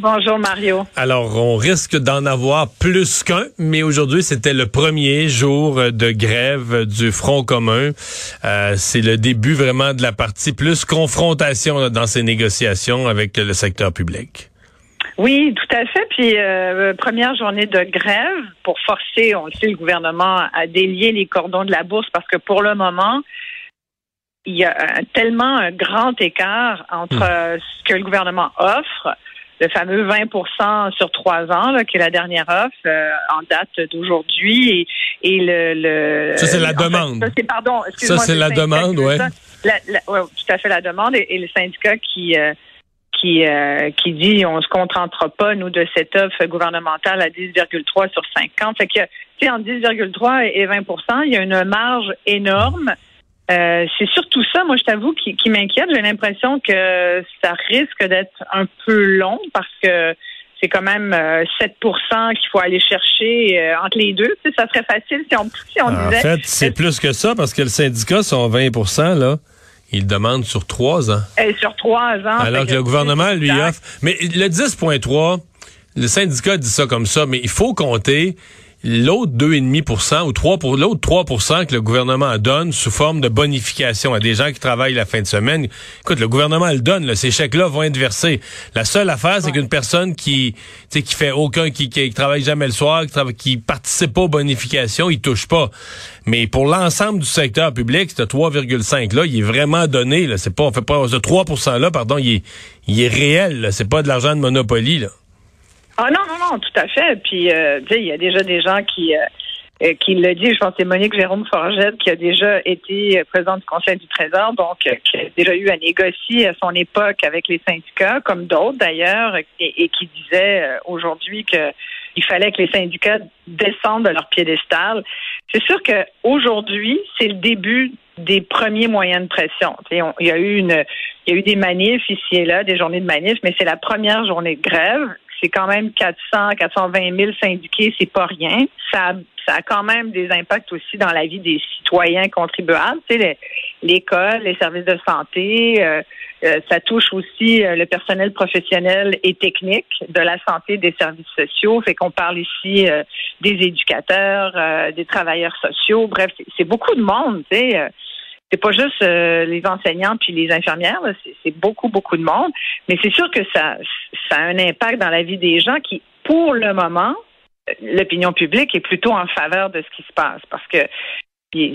Bonjour Mario. Alors, on risque d'en avoir plus qu'un, mais aujourd'hui, c'était le premier jour de grève du Front commun. Euh, c'est le début vraiment de la partie plus confrontation dans ces négociations avec le secteur public. Oui, tout à fait. Puis euh, première journée de grève pour forcer, on le sait, le gouvernement à délier les cordons de la bourse parce que pour le moment, il y a un- tellement un grand écart entre euh, ce que le gouvernement offre, le fameux 20 sur trois ans, là, qui est la dernière offre euh, en date d'aujourd'hui, et, et le, le Ça, c'est la en fait, demande. ça, c'est pardon. excuse-moi, Ça, c'est la demande, veut ouais. tout à fait la demande et, et le syndicat qui euh, qui euh, qui dit on se contentera pas nous de cette offre gouvernementale à 10,3 sur 50. Fait que tu sais entre 10,3 et 20% il y a une marge énorme. Euh, c'est surtout ça, moi je t'avoue, qui, qui m'inquiète. J'ai l'impression que ça risque d'être un peu long parce que c'est quand même euh, 7% qu'il faut aller chercher euh, entre les deux. Tu sais, ça serait facile si on, si on En disait fait, c'est plus que ça parce que le syndicat, son 20 là, il demande sur trois ans. euh, sur trois ans. Alors que le gouvernement lui offre. Mais le 10,3, le syndicat dit ça comme ça, mais il faut compter l'autre 2,5% ou 3 pour l'autre 3% que le gouvernement donne sous forme de bonification à des gens qui travaillent la fin de semaine. Écoute, le gouvernement le donne, là, ces chèques-là vont être versés. La seule affaire, c'est qu'une personne qui, qui fait aucun, qui, qui travaille jamais le soir, qui, qui participe pas aux bonifications, il touche pas. Mais pour l'ensemble du secteur public, ce 3,5 là, il est vraiment donné. Là, c'est pas, on fait pas ce 3% là, pardon, il est, il est réel. là. C'est pas de l'argent de Monopoly. Là. Ah non, non, non, tout à fait. Puis, euh, tu sais, il y a déjà des gens qui, euh, euh, qui le disent. Je pense que c'est Monique Jérôme Forgette qui a déjà été présidente du Conseil du Trésor, donc euh, qui a déjà eu à négocier à son époque avec les syndicats, comme d'autres d'ailleurs, et, qui disait euh, aujourd'hui que il fallait que les syndicats descendent de leur piédestal. C'est sûr que aujourd'hui, c'est le début des premiers moyens de pression. Il y a eu une, il y a eu des manifs ici et là, des journées de manifs, mais c'est la première journée de grève. C'est quand même 400, 420 000 syndiqués, c'est pas rien. Ça, ça a quand même des impacts aussi dans la vie des citoyens contribuables. Tu sais, l'école, les services de santé, euh, euh, ça touche aussi euh, le personnel professionnel et technique de la santé des services sociaux. Fait qu'on parle ici euh, des éducateurs, euh, des travailleurs sociaux. Bref, c'est- c'est beaucoup de monde. Tu sais. C'est pas juste euh, les enseignants puis les infirmières, c'est- beaucoup, beaucoup de monde. Mais c'est sûr que ça, a un impact dans la vie des gens qui, pour le moment, euh, l'opinion publique est plutôt en faveur de ce qui se passe parce que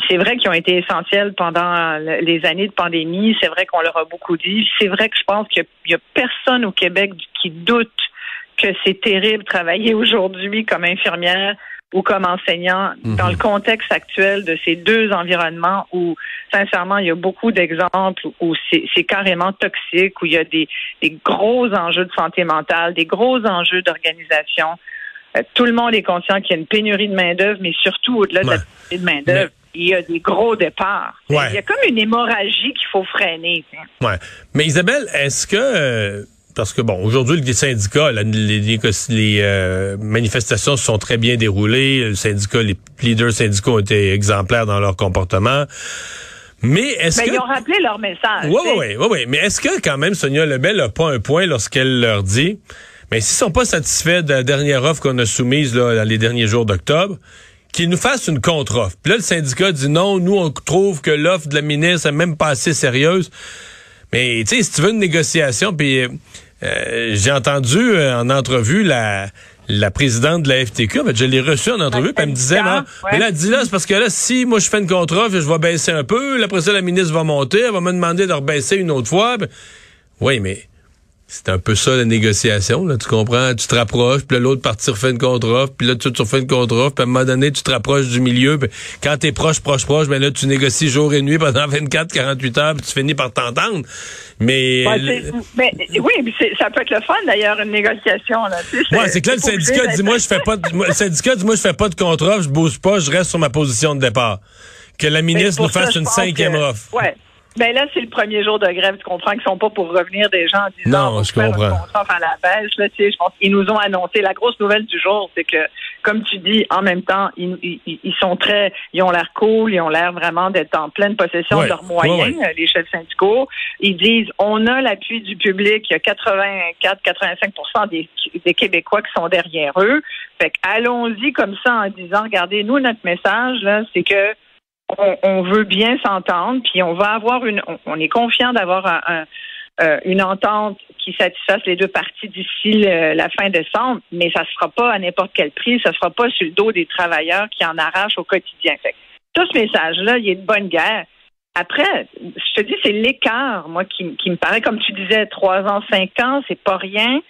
c'est vrai qu'ils ont été essentiels pendant le- les années de pandémie. C'est vrai qu'on leur a beaucoup dit. C'est vrai que je pense qu'il n'y a, personne au Québec qui doute que c'est terrible travailler aujourd'hui comme infirmière ou comme enseignant dans le contexte actuel de ces deux environnements où, sincèrement, il y a beaucoup d'exemples où c'est carrément toxique, où il y a des, des gros enjeux de santé mentale, des gros enjeux d'organisation. Euh, tout le monde est conscient qu'il y a une pénurie de main-d'œuvre, mais surtout au-delà de la pénurie de main-d'œuvre, il y a des gros départs. Ouais. Il y a comme une hémorragie qu'il faut freiner. Ouais. Mais Isabelle, est-ce que euh, parce que bon, aujourd'hui les syndicats, les, les, les, euh, manifestations se sont très bien déroulées. Le syndicat, les leaders syndicaux ont été exemplaires dans leur comportement. Mais est-ce Ben, que Ils ont rappelé leur message. Oui, oui, oui, oui, oui. Mais est-ce que quand même Sonia Lebel n'a pas un point lorsqu'elle leur dit Mais s'ils sont pas satisfaits de la dernière offre qu'on a soumise là, dans les derniers jours d'octobre, qu'ils nous fassent une contre-offre. Puis là, le syndicat dit non, nous, on trouve que l'offre de la ministre est même pas assez sérieuse. Mais tu sais, si tu veux une négociation, puis euh, j'ai entendu euh, en entrevue la la présidente de la FTQ, en fait, je l'ai reçue en entrevue, puis elle me disait, là, Ouais. mais là, elle dit là, c'est parce que là, si moi je fais une contre-offre, je vais baisser un peu, là, après ça, la ministre va monter, elle va me demander de rebaisser une autre fois. Ben, oui, mais c'est un peu ça la négociation, là, tu comprends? Tu te rapproches, puis l'autre partie refait une contre-offre, puis là, tu, tu refais une contre-offre, puis à un moment donné, tu te rapproches du milieu, puis quand t'es proche, proche, proche, ben là, tu négocies jour et nuit pendant 24, 48 heures, puis tu finis par t'entendre. Mais... Ouais, mais, oui, ça peut être le fun d'ailleurs, une négociation. Là, Ouais, c'est que là, le syndicat dit, moi, je fais pas de, le syndicat dit, moi, je fais pas de contre-offre, je bouge pas, je reste sur ma position de départ. Que la ministre nous fasse ça, une cinquième que- offre. Ouais. Ben là, c'est le premier jour de grève. Tu comprends qu'ils sont pas pour revenir des gens en disant Non, je comprends. à la baisse. Là, tu sais, je pense qu'ils nous ont annoncé. La grosse nouvelle du jour, c'est que, comme tu dis, en même temps, ils, ils- ils sont très, ils ont l'air cool, ils ont l'air vraiment d'être en pleine possession Ouais, de leurs moyens, ouais, les chefs syndicaux. Ils disent, on a l'appui du public. Il y a 84-85 des, des Québécois qui sont derrière eux. Fait que allons-y comme ça en disant, regardez, nous, notre message, là, c'est que on, veut bien s'entendre, puis on va avoir une, on, est confiant d'avoir euh, une entente qui satisfasse les deux parties d'ici la fin décembre, mais ça ne sera pas à n'importe quel prix, ça ne sera pas sur le dos des travailleurs qui en arrachent au quotidien. Fait tout ce message-là, il est de bonne guerre. Après, je te dis, c'est l'écart, moi, qui, qui me paraît, comme tu disais, trois ans, cinq ans, c'est pas rien.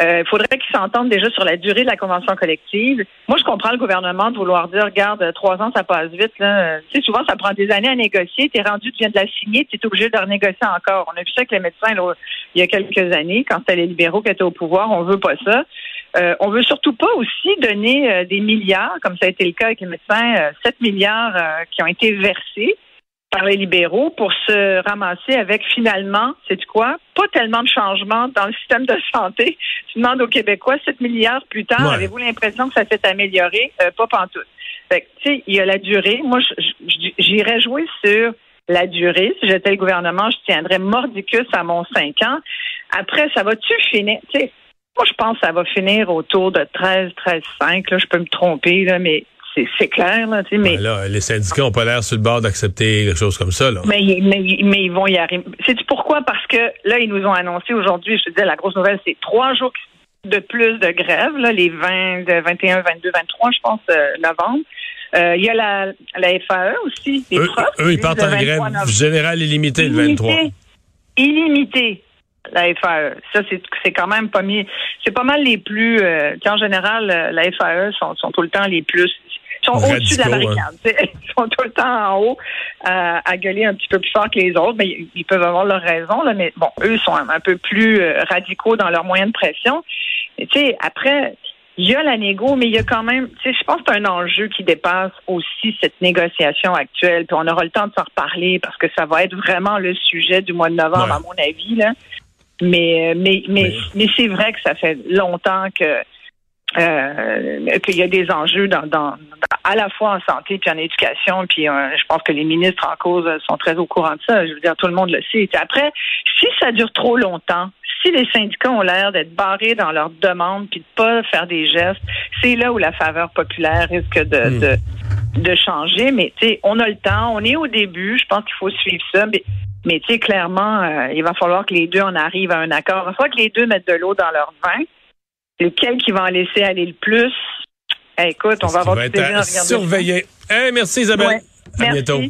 Il faudrait qu'ils s'entendent déjà sur la durée de la convention collective. Moi, je comprends le gouvernement de vouloir dire, regarde, euh, trois ans, ça passe vite. Là. Euh, Tu sais, souvent, ça prend des années à négocier. Tu es rendu, tu viens de la signer, tu es obligé de renégocier encore. On a vu ça avec les médecins là, il y a quelques années, quand c'était les libéraux qui étaient au pouvoir. On veut pas ça. Euh, on veut surtout pas aussi donner euh, des milliards, comme ça a été le cas avec les médecins, euh, 7 milliards euh, qui ont été versés par les libéraux pour se ramasser avec finalement, c'est quoi? Pas tellement de changements dans le système de santé. Tu demandes aux Québécois 7 milliards plus tard, Ouais. avez-vous l'impression que ça s'est amélioré? Euh, pas pantoute. Fait que, tu sais, il y a la durée. Moi, j'irais jouer sur la durée. Si j'étais le gouvernement, je tiendrais mordicus à mon 5 ans. Après, ça va-tu finir? Tu sais, moi, je pense que ça va finir autour de 13, 13, 5. Là, je peux me tromper, là, mais c'est clair, là, tu sais, mais Ben là, les syndicats ont pas l'air sur le bord d'accepter quelque chose comme ça, là. mais, mais, mais ils vont y arriver. Sais-tu pourquoi? Parce que là, ils nous ont annoncé aujourd'hui, je te disais, la grosse nouvelle, c'est trois jours de plus de grève, là, les 20, de 21, 22, 23, je pense, euh, novembre. Euh, Il y a la, la FAE aussi, les Eux, profs. eux, ils partent en 23 grève novembre. générale illimitée le 23. Illimité. Illimité, la FAE. Ça, c'est quand même pas mis. C'est pas mal les plus. Euh, en général, la FAE sont, sont tout le temps les plus. Ils sont au-dessus de la hein. barricade. tu sais. Ils sont tout le temps en haut euh, à gueuler un petit peu plus fort que les autres. Mais ils- ils peuvent avoir leur raison, là, mais bon, eux sont un, un peu plus euh, radicaux dans leurs moyens de pression. Mais tu sais, après, il y a la négo, mais il y a quand même, tu sais, je pense que c'est un enjeu qui dépasse aussi cette négociation actuelle. Puis on aura le temps de s'en reparler parce que ça va être vraiment le sujet du mois de novembre, Ouais. à mon avis. Là. Mais, mais, mais, Mais- mais c'est vrai que ça fait longtemps que euh, qu'il y a des enjeux dans, dans, à la fois en santé puis en éducation. Puis euh, je pense que les ministres en cause sont très au courant de ça. Je veux dire, tout le monde le sait. Après, si ça dure trop longtemps, si les syndicats ont l'air d'être barrés dans leurs demandes puis de pas faire des gestes, c'est là où la faveur populaire risque de, Hmm. de, de changer. Mais tu sais, on a le temps, on est au début. Je pense qu'il faut suivre ça. Mais, mais tu sais, clairement, euh, il va falloir que les deux en arrivent à un accord. Il va falloir que les deux mettent de l'eau dans leur vin. Lequel qui va en laisser aller le plus? Eh, écoute, on va avoir va du plaisir à regarder surveiller. Hey, merci Isabelle. Ouais. À Merci. bientôt.